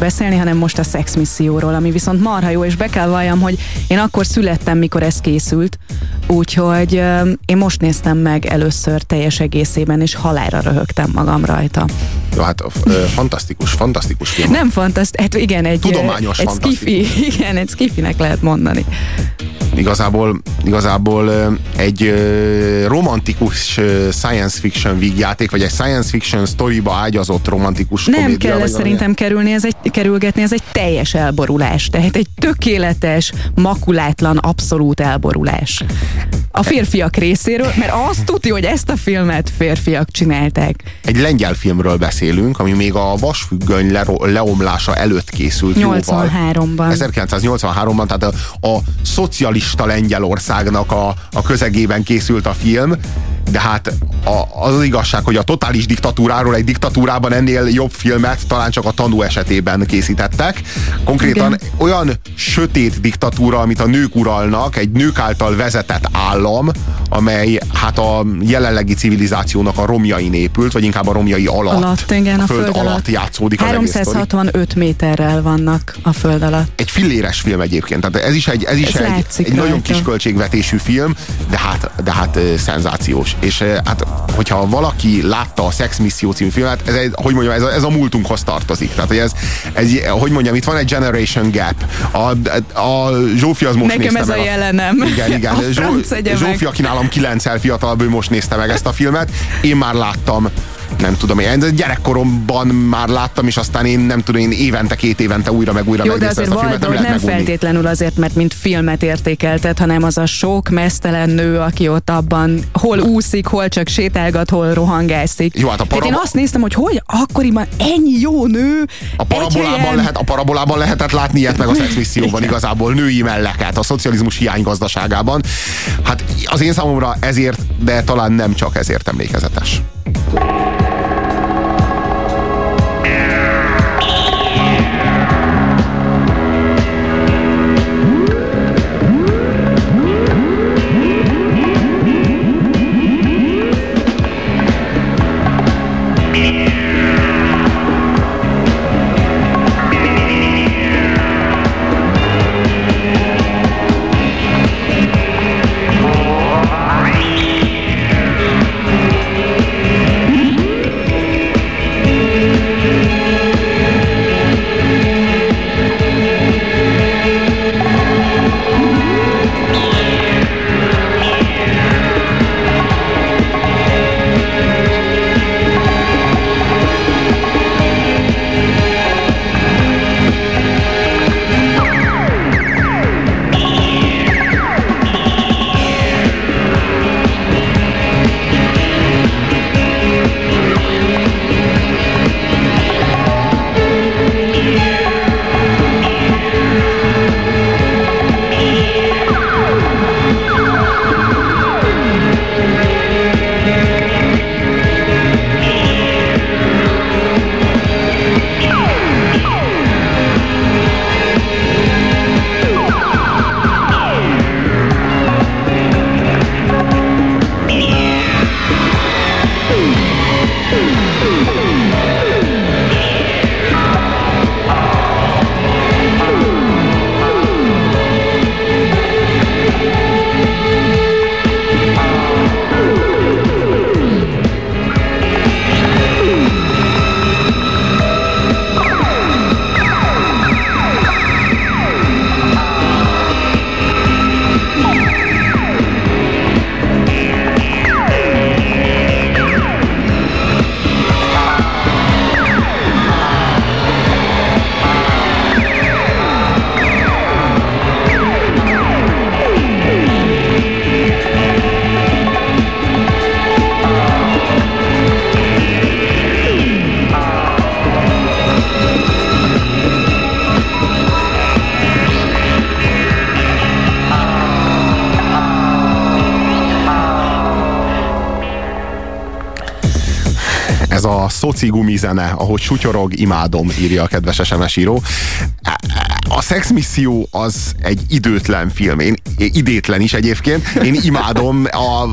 beszélni, hanem most a Sex Misszióról, ami viszont marha jó, és be kell valljam, hogy én akkor születtem, mikor ez készült, úgyhogy én most néztem meg először teljes egészében, és halára röhögtem magam rajta. Jó, hát fantasztikus, fantasztikus film. Nem fantasztikus, hát igen, egy, Tudományos egy skifi, igen, egy skifinek lehet mondani igazából, igazából egy romantikus science fiction vígjáték, vagy egy science fiction storyba ágyazott romantikus Nem komédia, kell ezt szerintem kerülni, ez egy, kerülgetni, ez egy teljes elborulás. Tehát egy tökéletes, makulátlan, abszolút elborulás. A férfiak részéről, mert azt tudja, hogy ezt a filmet férfiak csinálták. Egy lengyel filmről beszélünk, ami még a vasfüggöny le leomlása előtt készült 83-ban. 1983-ban, tehát a, a szocialista Lengyelországnak a, a közegében készült a film, de hát a, az az igazság, hogy a totális diktatúráról egy diktatúrában ennél jobb filmet talán csak a tanú esetében készítettek. Konkrétan Igen. olyan sötét diktatúra, amit a nők uralnak, egy nők által vezetett állam, amely hát a jelenlegi civilizációnak a romjain épült, vagy inkább a romjai alatt. alatt igen, a föld, a föld alatt, alatt játszódik 365 méterrel vannak a föld alatt. Egy filléres film egyébként, tehát ez is egy, ez is ez egy, egy nagyon kis költségvetésű film, de hát, de hát szenzációs és hát, hogyha valaki látta a Sex Misszió című filmet, ez, egy, hogy mondjam, ez a, ez a múltunkhoz tartozik. Tehát, hogy ez, ez, hogy mondjam, itt van egy generation gap. A, a Zsófi az most Nekem ez meg a jelenem. Igen, igen. A Zsófi, aki nálam kilencszer fiatalabb, ő most nézte meg ezt a filmet. Én már láttam nem tudom, én gyerekkoromban már láttam, és aztán én nem tudom, én évente, két évente újra meg újra Jó, de azért ezt a filmet, nem, nem megúni. feltétlenül azért, mert mint filmet értékeltet, hanem az a sok mesztelen nő, aki ott abban hol úszik, hol csak sétálgat, hol rohangászik. Jó, hát a parab... én azt néztem, hogy hogy akkoriban ennyi jó nő. A parabolában, lehet, a parabolában lehetett látni ilyet meg a szexmisszióban igazából női melleket, a szocializmus hiány gazdaságában. Hát az én számomra ezért, de talán nem csak ezért emlékezetes. Thank you. Szoci gumi zene, ahogy sutyorog, imádom, írja a kedves SMS író. a Sex Misszió az egy időtlen film. Én, idétlen is egyébként. Én imádom. A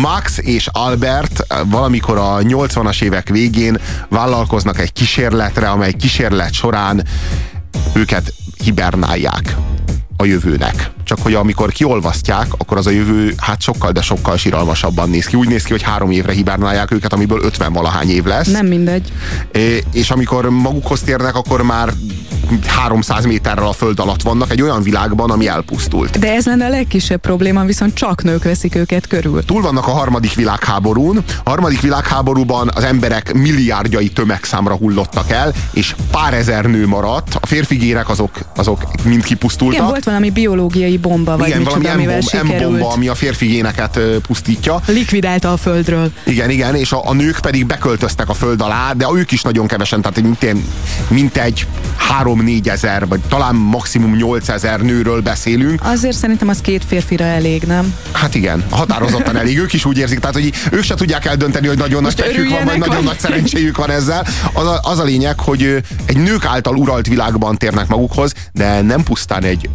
Max és Albert valamikor a 80-as évek végén vállalkoznak egy kísérletre, amely kísérlet során őket hibernálják a jövőnek. Csak hogy amikor kiolvasztják, akkor az a jövő hát sokkal, de sokkal siralmasabban néz ki. Úgy néz ki, hogy három évre hibernálják őket, amiből 50 valahány év lesz. Nem mindegy. És amikor magukhoz térnek, akkor már 300 méterrel a föld alatt vannak egy olyan világban, ami elpusztult. De ez lenne a legkisebb probléma, viszont csak nők veszik őket körül. Túl vannak a harmadik világháborún. A harmadik világháborúban az emberek milliárdjai tömegszámra hullottak el, és pár ezer nő maradt. A férfigérek azok, azok mind kipusztultak. Igen, volt valami biológiai bomba, vagy igen, micsoda, valami amivel sikerült. bomba, ami a férfi géneket pusztítja. Likvidálta a földről. Igen, igen, és a, a nők pedig beköltöztek a föld alá, de ők is nagyon kevesen, tehát mint, mint egy három 3-4 ezer, vagy talán maximum 8 ezer nőről beszélünk. Azért szerintem az két férfira elég, nem? Hát igen, határozottan elég. Ők is úgy érzik, tehát hogy ők se tudják eldönteni, hogy nagyon Most nagy van, vagy nagyon nagy szerencséjük van ezzel. Az a, az a lényeg, hogy egy nők által uralt világban térnek magukhoz, de nem pusztán egy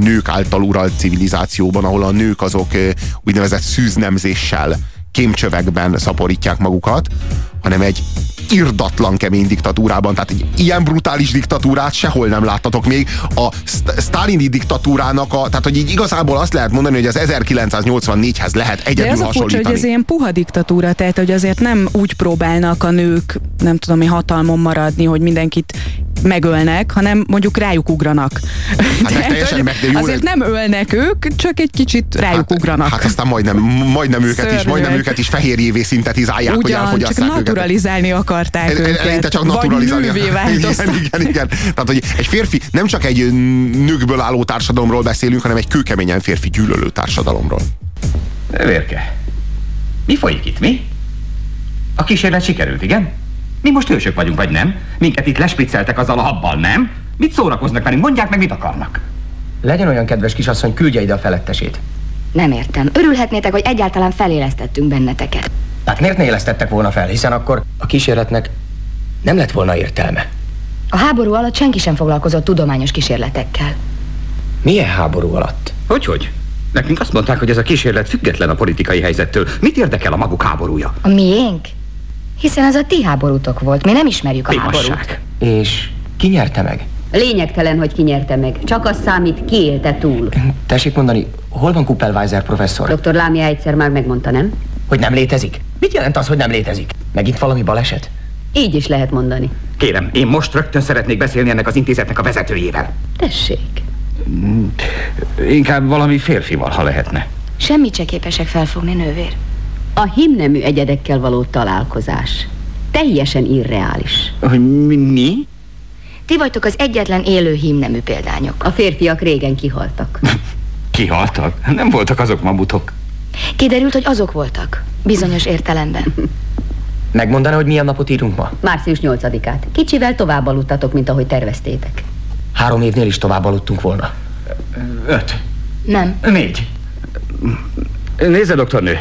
nők által uralt civilizációban, ahol a nők azok úgynevezett szűznemzéssel kémcsövekben szaporítják magukat, hanem egy irdatlan kemény diktatúrában. Tehát egy ilyen brutális diktatúrát sehol nem láttatok még. A sztálini diktatúrának, a, tehát hogy így igazából azt lehet mondani, hogy az 1984-hez lehet egyedül De ez a furcsa, hogy ez ilyen puha diktatúra, tehát hogy azért nem úgy próbálnak a nők, nem tudom mi hatalmon maradni, hogy mindenkit megölnek, hanem mondjuk rájuk ugranak. Hát de, teljesen meg, de jó, azért nem ölnek ők, csak egy kicsit rájuk hát, ugranak. Hát aztán majdnem, majdnem őket is, majdnem őket is fehérjévé szintetizálják, Ugyan, hogy elfogyasszák csak naturalizálni akarták el, őket. Eleinte csak naturalizálni. Vagy igen, igen, igen. Tehát, hogy egy férfi, nem csak egy nőkből álló társadalomról beszélünk, hanem egy kőkeményen férfi gyűlölő társadalomról. Vérke, mi folyik itt, mi? A kísérlet sikerült, igen? Mi most hősök vagyunk, vagy nem? Minket itt lespricceltek azzal a habbal, nem? Mit szórakoznak velünk? Mondják meg, mit akarnak. Legyen olyan kedves kisasszony, küldje ide a felettesét. Nem értem. Örülhetnétek, hogy egyáltalán felélesztettünk benneteket. Hát miért ne élesztettek volna fel, hiszen akkor a kísérletnek nem lett volna értelme. A háború alatt senki sem foglalkozott tudományos kísérletekkel. Milyen háború alatt? Hogyhogy? Nekünk azt mondták, hogy ez a kísérlet független a politikai helyzettől. Mit érdekel a maguk háborúja? A miénk? Hiszen az a ti háborútok volt. Mi nem ismerjük a Mi háborút. Masság. És ki nyerte meg? Lényegtelen, hogy ki nyerte meg. Csak az számít, ki élte túl. Tessék mondani, hol van Kuppelweiser professzor? Dr. Lámia egyszer már megmondta, nem? Hogy nem létezik? Mit jelent az, hogy nem létezik? Megint valami baleset? Így is lehet mondani. Kérem, én most rögtön szeretnék beszélni ennek az intézetnek a vezetőjével. Tessék. Mm, inkább valami férfival, ha lehetne. Semmit se képesek felfogni, nővér. A himnemű egyedekkel való találkozás teljesen irreális. Hogy mi? mi? Ti vagytok az egyetlen élő himnemű példányok. A férfiak régen kihaltak. kihaltak? Nem voltak azok mamutok. Kiderült, hogy azok voltak. Bizonyos értelemben. Megmondaná, hogy milyen napot írunk ma? Március 8-át. Kicsivel tovább aludtatok, mint ahogy terveztétek. Három évnél is tovább aludtunk volna. Öt. Nem. Négy. Nézze, doktornő,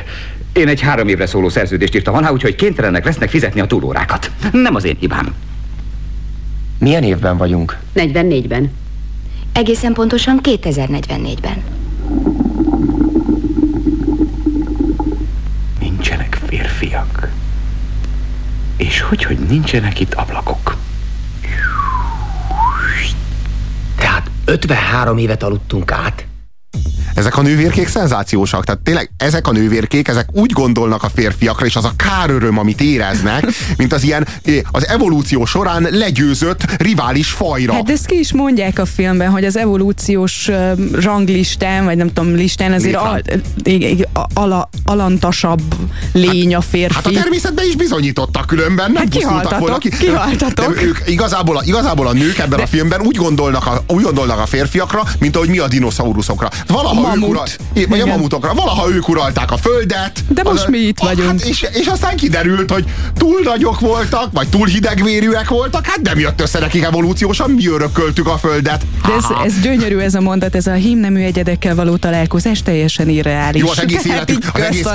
én egy három évre szóló szerződést írtam alá, úgyhogy kénytelenek lesznek fizetni a túlórákat. Nem az én hibám. Milyen évben vagyunk? 44-ben. Egészen pontosan 2044-ben. Nincsenek férfiak. És hogy, hogy nincsenek itt ablakok? Tehát 53 évet aludtunk át? Ezek a nővérkék szenzációsak. Tehát tényleg ezek a nővérkék, ezek úgy gondolnak a férfiakra, és az a káröröm, amit éreznek, mint az ilyen az evolúció során legyőzött rivális fajra. Hát ezt ki is mondják a filmben, hogy az evolúciós ranglistán, vagy nem tudom, listán azért al, ala, alantasabb lény a férfi. Hát a természetben is bizonyítottak különben, nem hát kihaltatok, volna ki. Kihaltatok. De, ők igazából, igazából a nők ebben de, a filmben úgy gondolnak a, úgy gondolnak a férfiakra, mint ahogy mi a dinoszauruszokra. Valaha mamut. ők ural, é, vagy a mamutokra. Valaha ők uralták a földet. De most mi itt vagyunk. Hát és, és aztán kiderült, hogy túl nagyok voltak, vagy túl hidegvérűek voltak, hát nem jött össze nekik evolúciósan, mi örököltük a földet. De ez, ez gyönyörű ez a mondat, ez a hímnemű egyedekkel való találkozás teljesen irreális. Jó, az egész, életük, az, egész,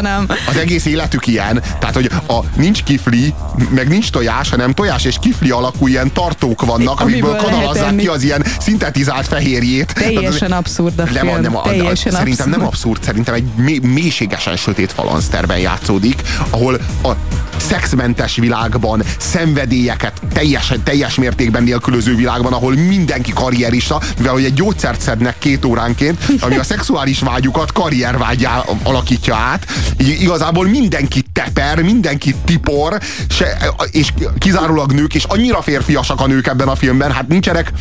az egész életük ilyen. Tehát, hogy a, nincs kifli, meg nincs tojás, hanem tojás és kifli alakú ilyen tartók vannak, amikből kanalazzák ki az ilyen szintetizált fehérjét. Teljesen abszurd a nem, film, Nem, a- teljesen szerintem abszurd. nem abszurd, szerintem egy mély, mélységesen sötét falanszterben játszódik, ahol a szexmentes világban, szenvedélyeket teljes, teljes mértékben nélkülöző világban, ahol mindenki karrierista, mivel hogy egy gyógyszert szednek két óránként, ami a szexuális vágyukat karriervágyá alakítja át. Így igazából mindenki teper, mindenki tipor, se, és kizárólag nők, és annyira férfiasak a nők ebben a filmben, hát nincsenek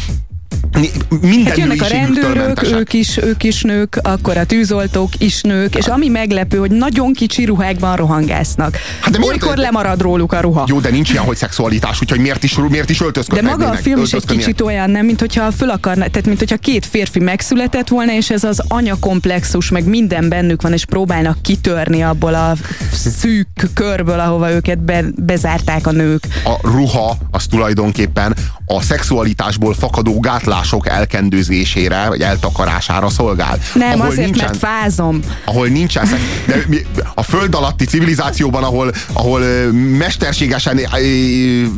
minden Hát jönnek a rendőrök, ők is, ők is nők, akkor a tűzoltók is nők, és ami meglepő, hogy nagyon kicsi ruhákban rohangásznak. Hát de miért- Olykor lemarad róluk a ruha. Jó, de nincs ilyen, hogy szexualitás, úgyhogy miért is, miért is De öltözködnek? maga a film is egy kicsit olyan, nem, mint hogyha föl akarna, tehát mint hogyha két férfi megszületett volna, és ez az anyakomplexus, meg minden bennük van, és próbálnak kitörni abból a szűk körből, ahova őket be, bezárták a nők. A ruha az tulajdonképpen a szexualitásból fakadó gátlások elkendőzésére, vagy eltakarására szolgál. Nem, ahol azért, nincsen, mert fázom. ahol nincsen de a föld alatti civilizációban, ahol, ahol mesterségesen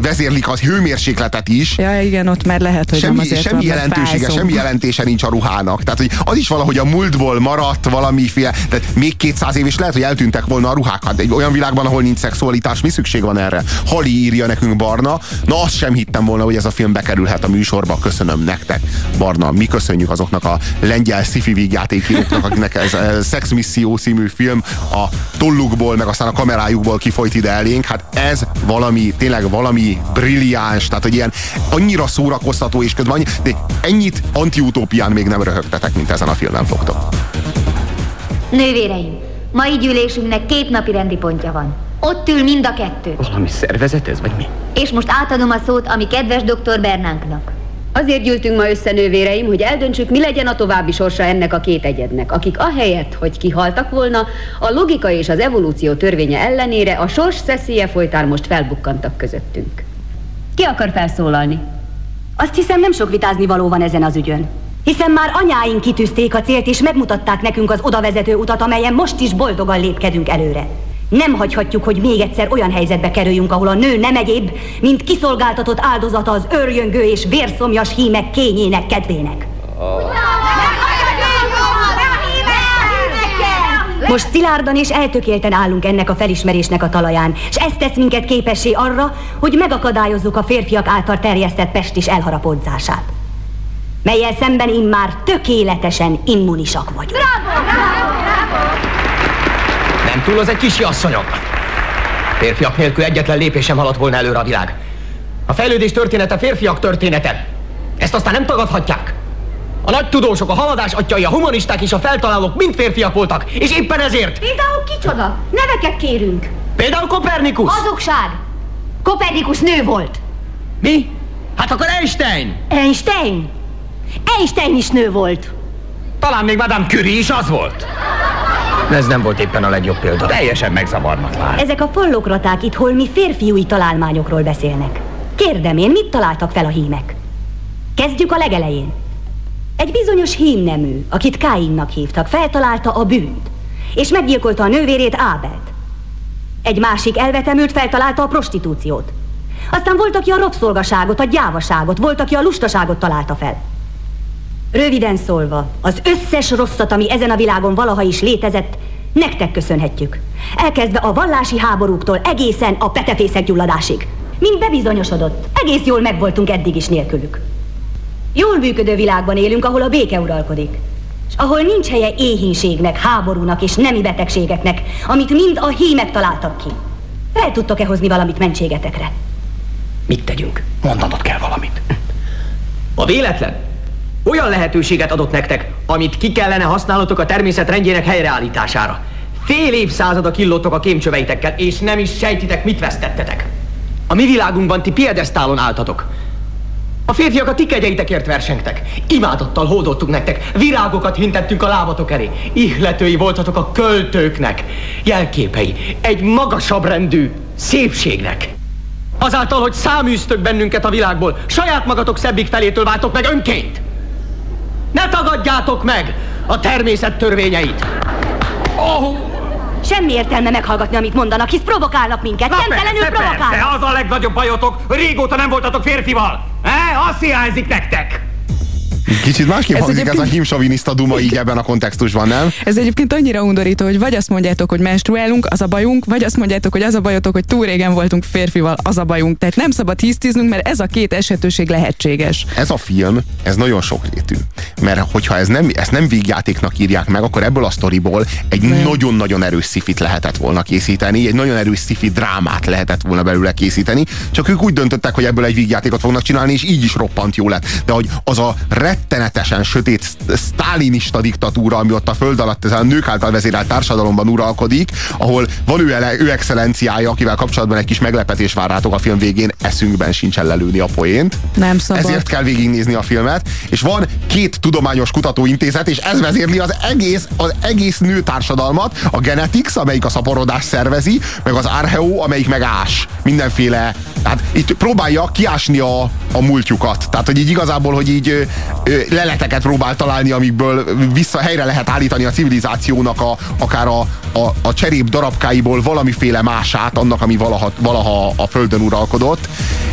vezérlik az hőmérsékletet is, Ja, igen, ott már lehet, hogy nem semmi, azért semmi van, jelentősége, fázom. semmi jelentése nincs a ruhának. Tehát, hogy az is valahogy a múltból maradt valamiféle, tehát még 200 év is lehet, hogy eltűntek volna a ruhák. Hát egy olyan világban, ahol nincs szexualitás, mi szükség van erre? Hali írja nekünk Barna. Na, azt sem hittem volna, hogy ez a film bekerülhet a műsorba. Köszönöm nektek, Barna. Mi köszönjük azoknak a lengyel sci-fi vígjátékíróknak, akiknek ez a Sex Misszió című film a tollukból, meg aztán a kamerájukból kifolyt ide elénk. Hát ez valami, tényleg valami brilliáns, tehát hogy ilyen annyira szórakoztató és közben annyi, de ennyit antiutópián még nem röhögtetek, mint ezen a filmen fogtok. Nővéreim, mai gyűlésünknek két napi rendi pontja van. Ott ül mind a kettő. Valami szervezet ez, vagy mi? És most átadom a szót a mi kedves dr. Bernánknak. Azért gyűltünk ma össze, nővéreim, hogy eldöntsük, mi legyen a további sorsa ennek a két egyednek, akik ahelyett, hogy kihaltak volna, a logika és az evolúció törvénye ellenére a sors szeszélye folytán most felbukkantak közöttünk. Ki akar felszólalni? Azt hiszem nem sok vitázni való van ezen az ügyön. Hiszen már anyáink kitűzték a célt és megmutatták nekünk az odavezető utat, amelyen most is boldogan lépkedünk előre. Nem hagyhatjuk, hogy még egyszer olyan helyzetbe kerüljünk, ahol a nő nem egyéb, mint kiszolgáltatott áldozata az örjöngő és vérszomjas hímek kényének kedvének. Most szilárdan és eltökélten állunk ennek a felismerésnek a talaján, és ez tesz minket képessé arra, hogy megakadályozzuk a férfiak által terjesztett pestis elharapódzását, melyel szemben immár tökéletesen immunisak vagyunk. Nem túl az egy kisi asszonyom. Férfiak nélkül egyetlen lépés sem haladt volna előre a világ. A fejlődés története férfiak története. Ezt aztán nem tagadhatják. A nagy tudósok, a haladás atyai, a humanisták és a feltalálók mind férfiak voltak, és éppen ezért. Például kicsoda? Neveket kérünk. Például Kopernikus. Hazugság! Kopernikus nő volt. Mi? Hát akkor Einstein. Einstein? Einstein is nő volt. Talán még Madame Curie is az volt. Ez nem volt éppen a legjobb példa. Teljesen megzavarnak már. Ezek a fallokraták itt holmi férfiúi találmányokról beszélnek. Kérdem én, mit találtak fel a hímek? Kezdjük a legelején. Egy bizonyos hímnemű, akit Káinnak hívtak, feltalálta a bűnt, és meggyilkolta a nővérét Ábelt. Egy másik elvetemült feltalálta a prostitúciót. Aztán volt, aki a rabszolgaságot, a gyávaságot, volt, aki a lustaságot találta fel. Röviden szólva, az összes rosszat, ami ezen a világon valaha is létezett, nektek köszönhetjük. Elkezdve a vallási háborúktól egészen a petefészek gyulladásig. Mint bebizonyosodott, egész jól megvoltunk eddig is nélkülük. Jól működő világban élünk, ahol a béke uralkodik. És ahol nincs helye éhínségnek, háborúnak és nemi betegségeknek, amit mind a hímek találtak ki. Fel tudtok-e hozni valamit mentségetekre? Mit tegyünk? Mondanod kell valamit. A véletlen olyan lehetőséget adott nektek, amit ki kellene használnotok a természet rendjének helyreállítására. Fél évszázada killottok a kémcsöveitekkel, és nem is sejtitek, mit vesztettetek. A mi világunkban ti piedesztálon álltatok. A férfiak a ti kegyeitekért versengtek. Imádottal hódoltuk nektek, virágokat hintettünk a lábatok elé. Ihletői voltatok a költőknek, jelképei egy magasabb rendű szépségnek. Azáltal, hogy száműztök bennünket a világból, saját magatok szebbik felétől váltok meg önként. Ne tagadjátok meg a természet törvényeit. Oh. Semmi értelme meghallgatni, amit mondanak, hisz provokálnak minket. Nyomtelenül provokálnak. persze, az a legnagyobb bajotok, régóta nem voltatok férfival. E? Azt hiányzik nektek. Kicsit másképp Ez hangzik ez a egyébként- himsoviniszta duma így ebben a kontextusban, nem? Ez egyébként annyira undorító, hogy vagy azt mondjátok, hogy menstruálunk, az a bajunk, vagy azt mondjátok, hogy az a bajotok, hogy túl régen voltunk férfival, az a bajunk. Tehát nem szabad hisztiznünk, mert ez a két esetőség lehetséges. Ez a film, ez nagyon sokrétű. Mert hogyha ez nem, ezt nem végjátéknak írják meg, akkor ebből a sztoriból egy nagyon-nagyon erős szifit lehetett volna készíteni, egy nagyon erős szifi drámát lehetett volna belőle készíteni, csak ők úgy döntöttek, hogy ebből egy vígjátékot fognak csinálni, és így is roppant jó lett. De hogy az a rettenetesen sötét sz- sztálinista diktatúra, ami ott a föld alatt ezen a nők által vezérelt társadalomban uralkodik, ahol van ő, ele, ő excellenciája, akivel kapcsolatban egy kis meglepetés vár rátok a film végén, eszünkben sincsen lelőni a poént. Nem szabad. Ezért kell végignézni a filmet, és van két tudományos kutatóintézet, és ez vezérli az egész, az egész nőtársadalmat, a Genetics, amelyik a szaporodást szervezi, meg az Archeo, amelyik meg ás. Mindenféle, tehát itt próbálja kiásni a, a múltjukat. Tehát, hogy így igazából, hogy így leleteket próbál találni, amikből vissza helyre lehet állítani a civilizációnak a, akár a, a, a cserép darabkáiból valamiféle mását, annak, ami valaha, valaha a Földön uralkodott.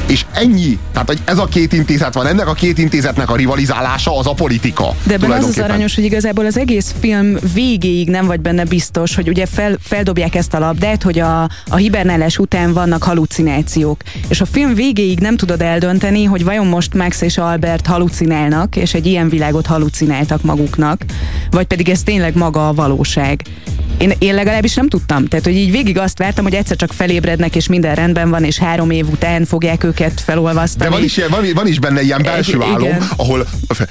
És ennyi. Tehát, hogy ez a két intézet van, ennek a két intézetnek a rivalizálása az a politika. De ebben az az aranyos, hogy igazából az egész film végéig nem vagy benne biztos, hogy ugye fel, feldobják ezt a labdát, hogy a, a hibernálás után vannak halucinációk. És a film végéig nem tudod eldönteni, hogy vajon most Max és Albert halucinálnak, és egy ilyen világot halucináltak maguknak, vagy pedig ez tényleg maga a valóság. Én, én legalábbis nem tudtam. Tehát, hogy így végig azt vártam, hogy egyszer csak felébrednek, és minden rendben van, és három év után fogják őket felolvasztani. De van is, van, van is benne ilyen belső Egy- álom, igen. ahol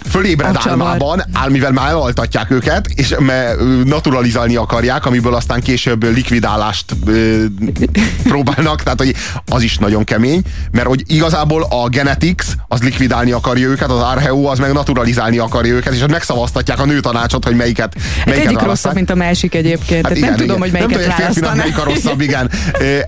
fölébred A álmában, áll, mivel már elaltatják őket, és naturalizálni akarják, amiből aztán később likvidálást ö, próbálnak, tehát hogy az is nagyon kemény, mert hogy igazából a Genetics az likvidálni akarja őket, az Archeo az meg naturalizálni akarja őket, és megszavaztatják a nőtanácsot, hogy melyiket, Hát melyiket egyik választják. rosszabb, mint a másik egyébként. Tehát nem tudom, hogy melyiket Nem tudom, hogy egy férfinak melyik a rosszabb, igen.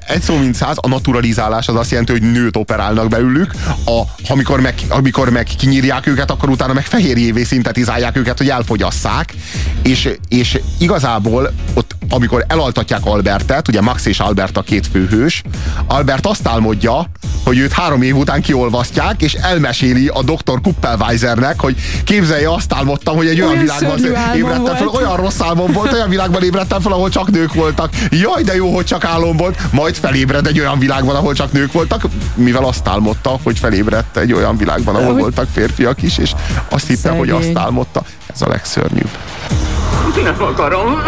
Egy szó mint száz, a naturalizálás az azt jelenti, hogy nőt operálnak belőlük, a, amikor, meg, amikor meg kinyírják őket, akkor utána meg fehérjévé szintetizálják őket, hogy elfogyasszák, és, és igazából ott, amikor elaltatják Albertet, ugye Max és Albert a két főhős, Albert azt álmodja, hogy őt három év után kiolvasztják, és elmeséli a doktor Kuppelweisernek, hogy képzelje, azt álmodtam, hogy egy olyan, Olyan világban ébredtem fel, volt. olyan rossz álmom volt, olyan világban ébredtem fel, ahol csak nők voltak. Jaj, de jó, hogy csak álom volt. Majd felébred egy olyan világban, ahol csak nők voltak, mivel azt álmodta, hogy felébredt egy olyan világban, ahol Hogy- voltak férfiak is, és azt hitte, hogy azt álmodta. Ez a legszörnyűbb. Nem akarom.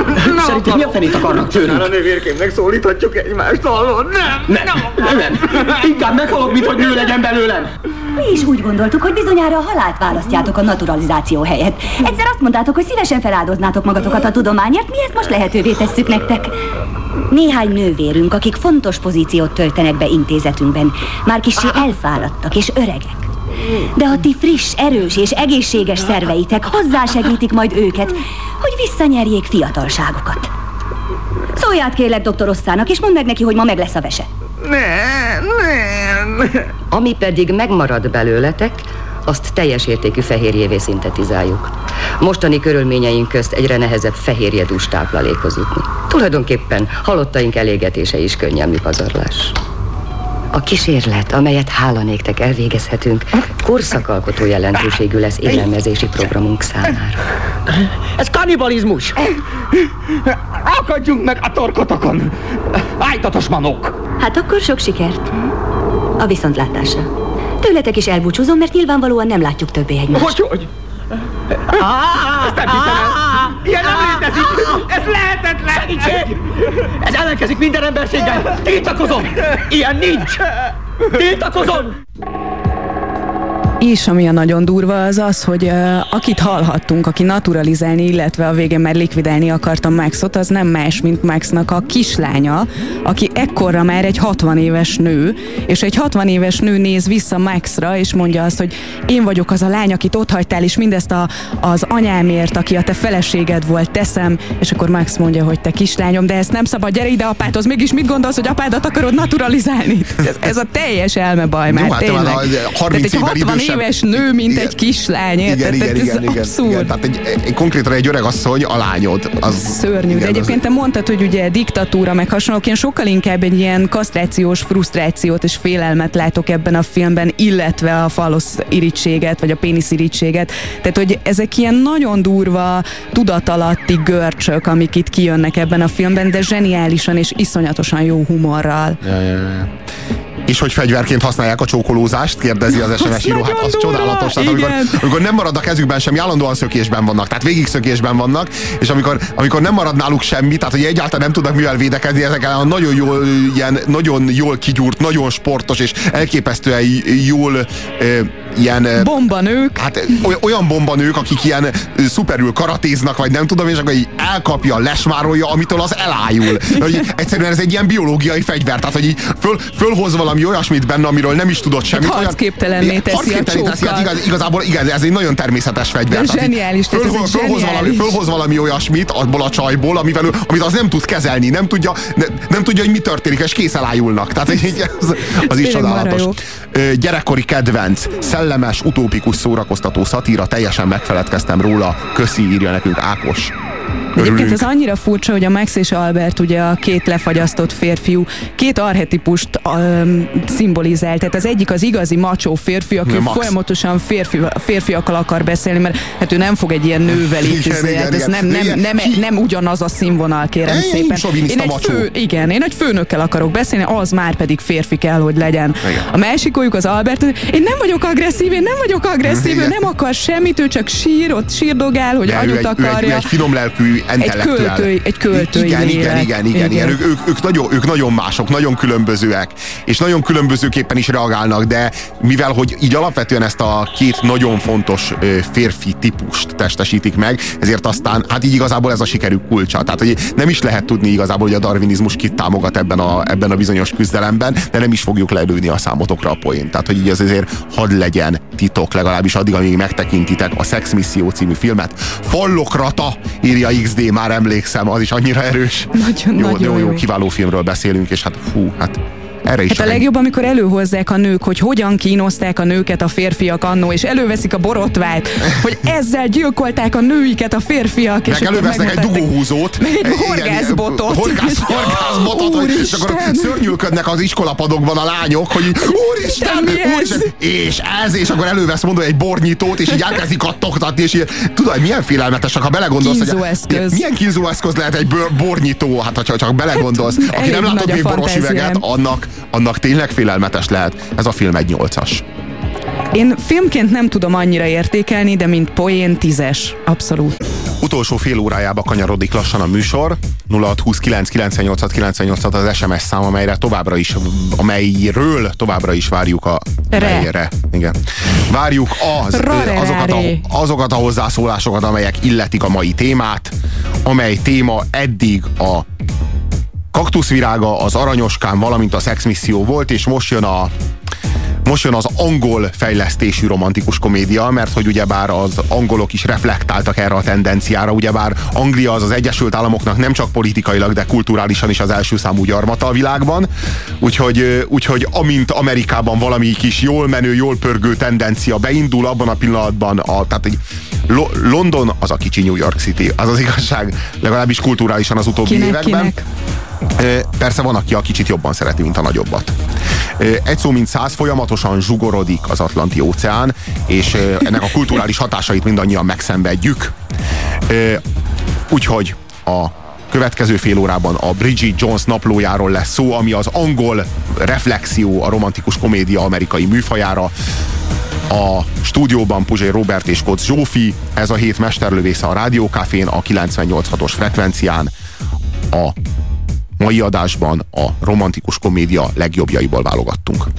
Szerinted mi a fenét akarnak tőlünk? A nővérkémnek szólíthatjuk egymást, hallod? Nem, Nem, nem, nem. Inkább meghalok, mint hogy nő legyen belőlem. Mi is úgy gondoltuk, hogy bizonyára a halált választjátok a naturalizáció helyett. Egyszer azt mondtátok, hogy szívesen feláldoznátok magatokat a tudományért, mi ezt most lehetővé tesszük nektek. Néhány nővérünk, akik fontos pozíciót töltenek be intézetünkben, már kicsi elfáradtak és öregek. De a ti friss, erős és egészséges szerveitek hozzásegítik majd őket, hogy visszanyerjék fiatalságukat. Szólj át kérlek doktor Osszának, és mondd meg neki, hogy ma meg lesz a vese. nem, nem. Ami pedig megmarad belőletek, azt teljes értékű fehérjévé szintetizáljuk. Mostani körülményeink közt egyre nehezebb fehérjedús táplálékhoz jutni. Tulajdonképpen halottaink elégetése is könnyelmű pazarlás. A kísérlet, amelyet hála néktek elvégezhetünk, korszakalkotó jelentőségű lesz élelmezési programunk számára. Ez kannibalizmus. Akadjunk meg a torkotokon. Ájtatos manok. Hát akkor sok sikert. A viszontlátásra. Tőletek is elbúcsúzom, mert nyilvánvalóan nem látjuk többé egymást. Hogy, hogy? Ezt nem hiszem el. Ilyen nem létezik. Ez lehetetlen. Segítség! Ez ellenkezik minden emberséggel! Tiltakozom! Ilyen nincs! Tiltakozom! És ami a nagyon durva az az, hogy uh, akit hallhattunk, aki naturalizálni, illetve a végén már likvidálni akarta Maxot, az nem más, mint Maxnak a kislánya, aki ekkorra már egy 60 éves nő, és egy 60 éves nő néz vissza Maxra, és mondja azt, hogy én vagyok az a lány, akit ott hagytál, és mindezt a, az anyámért, aki a te feleséged volt, teszem, és akkor Max mondja, hogy te kislányom, de ezt nem szabad, gyere ide apádhoz, mégis mit gondolsz, hogy apádat akarod naturalizálni? Ez, ez a teljes elmebaj már, Jó, hát tényleg. a 30 Tehát egy 60 idősebb- éves nő, mint Igen. egy kislány? Igen, igen, Tehát ez igen, igen, abszurd. igen. Tehát egy, egy, konkrétan egy öreg asszony, a lányod. Az, Szörnyű, igen, de az- egyébként te mondtad, hogy ugye diktatúra meg hasonlók, én sokkal inkább egy ilyen kasztrációs frusztrációt és félelmet látok ebben a filmben, illetve a falosz irítséget, vagy a pénisz irítséget. Tehát, hogy ezek ilyen nagyon durva, tudatalatti görcsök, amik itt kijönnek ebben a filmben, de zseniálisan és iszonyatosan jó humorral. Ja, ja, ja. És hogy fegyverként használják a csókolózást, kérdezi az SMS író. Hát az csodálatos. Tehát amikor, amikor nem marad a kezükben semmi, állandóan szökésben vannak, tehát végig szökésben vannak, és amikor, amikor nem marad náluk semmi, tehát hogy egyáltalán nem tudnak mivel védekezni, ezek a nagyon jól, ilyen, nagyon jól kigyúrt, nagyon sportos és elképesztően jól ilyen Bombanők, Hát oly- olyan bombanők, akik ilyen szuperül karatéznak, vagy nem tudom, és akkor így elkapja, lesmárolja, amitől az elájul. Hogy egyszerűen ez egy ilyen biológiai fegyver, tehát hogy így föl, fölhoz valami olyasmit benne, amiről nem is tudott semmit. olyan- harcképtelenné teszi a harcképtelenné teszi, hát igaz, igazából igen, ez egy nagyon természetes fegyver. De zseniális, tehát ez Fölhoz, fölhoz, valami, zseniális. fölhoz valami olyasmit abból a csajból, amivel, amit az nem tud kezelni, nem tudja, ne, nem tudja, hogy mi történik, és kész elájulnak. Tehát így, az, az is csodálatos. gyerekkori kedvenc, szellemes, utópikus, szórakoztató szatíra, teljesen megfeledkeztem róla. Köszi, írja nekünk Ákos. Egyébként ez annyira furcsa, hogy a Max és Albert ugye a két lefagyasztott férfiú két arhetipust um, szimbolizál. Tehát az egyik az igazi macsó férfi, aki Max. folyamatosan férfi, férfiakkal akar beszélni, mert hát ő nem fog egy ilyen nővel így, Igen, igen, hát ez igen. nem, nem, Igen. nem, nem, ugyanaz a színvonal, kérem Én szépen. soviniszta egy fő, igen, én egy főnökkel akarok beszélni, az már pedig férfi kell, hogy legyen. Igen. A másikójuk az Albert, én nem vagyok agresszív, én nem vagyok agresszív, ő Igen. nem akar semmit, ő csak sír, ott sírdogál, hogy De ő anyut egy, ő, egy, ő akarja. egy finom lelkű, intellektuál. költői- egy költői igen, igen, igen, igen, igen. Igen. Ők, ők, ők, nagyon, ők nagyon mások, nagyon különbözőek, és nagyon különbözőképpen is reagálnak, de mivel, hogy így alapvetően ezt a két nagyon fontos férfi típust testesítik meg, ezért aztán, hát így igazából ez a sikerük kulcsa. Tehát, hogy nem is lehet tudni igazából, hogy a darwinizmus kit támogat ebben a, ebben a bizonyos küzdelemben, de nem is fogjuk lelőni a számotokra a poént. Tehát, hogy így ez azért hadd legyen titok, legalábbis addig, amíg megtekintitek a Sex Misszió című filmet. Fallokrata, írja XD, már emlékszem, az is annyira erős. Nagyon, jó, nagyon jó, jó, jó. kiváló filmről beszélünk, és hát fú, hát erre is Hát a legjobb, amikor előhozzák a nők, hogy hogyan kínozták a nőket a férfiak annó, és előveszik a borotvát, hogy ezzel gyilkolták a nőiket a férfiak. és meg akkor elővesznek egy dugóhúzót. Meg egy horgászbotot. Horgász, horgászbotot, hogy, és akkor Úristen! szörnyűködnek az iskolapadokban a lányok, hogy úristen, ez? úristen, és ez, és akkor elővesz mondom egy bornyitót, és így elkezdi kattogtatni, és így, tudod, milyen félelmetesek, ha belegondolsz, hogy Kínzóeszköz. milyen kínzóeszköz lehet egy bornyitó, hát ha csak belegondolsz, aki elég nem látott még boros üveget, annak, annak tényleg félelmetes lehet. Ez a film egy nyolcas. Én filmként nem tudom annyira értékelni, de mint poén tízes. Abszolút. Utolsó fél órájába kanyarodik lassan a műsor. 0629 98 98 az SMS szám, amelyre továbbra is, amelyről továbbra is várjuk a Re. melyre. Igen. Várjuk az, azokat, a, azokat a hozzászólásokat, amelyek illetik a mai témát, amely téma eddig a kaktuszvirága, az aranyoskám, valamint a szexmisszió volt, és most jön a most jön az angol fejlesztésű romantikus komédia, mert hogy ugyebár az angolok is reflektáltak erre a tendenciára, ugyebár Anglia az az Egyesült Államoknak nem csak politikailag, de kulturálisan is az első számú gyarmata a világban, úgyhogy, úgyhogy amint Amerikában valami kis jól menő, jól pörgő tendencia beindul, abban a pillanatban, a, tehát egy Lo- London az a kicsi New York City, az az igazság, legalábbis kulturálisan az utóbbi Kinek, években. kinek? Persze van, aki a kicsit jobban szereti, mint a nagyobbat. Egy szó mint száz folyamatosan zsugorodik az Atlanti óceán, és ennek a kulturális hatásait mindannyian megszenvedjük. Úgyhogy a következő fél órában a Bridget Jones naplójáról lesz szó, ami az angol reflexió a romantikus komédia amerikai műfajára. A stúdióban Puzsé Robert és Kocz Zsófi, ez a hét mesterlövésze a Rádiókafén a 98.6-os frekvencián. A mai adásban a romantikus komédia legjobbjaiból válogattunk.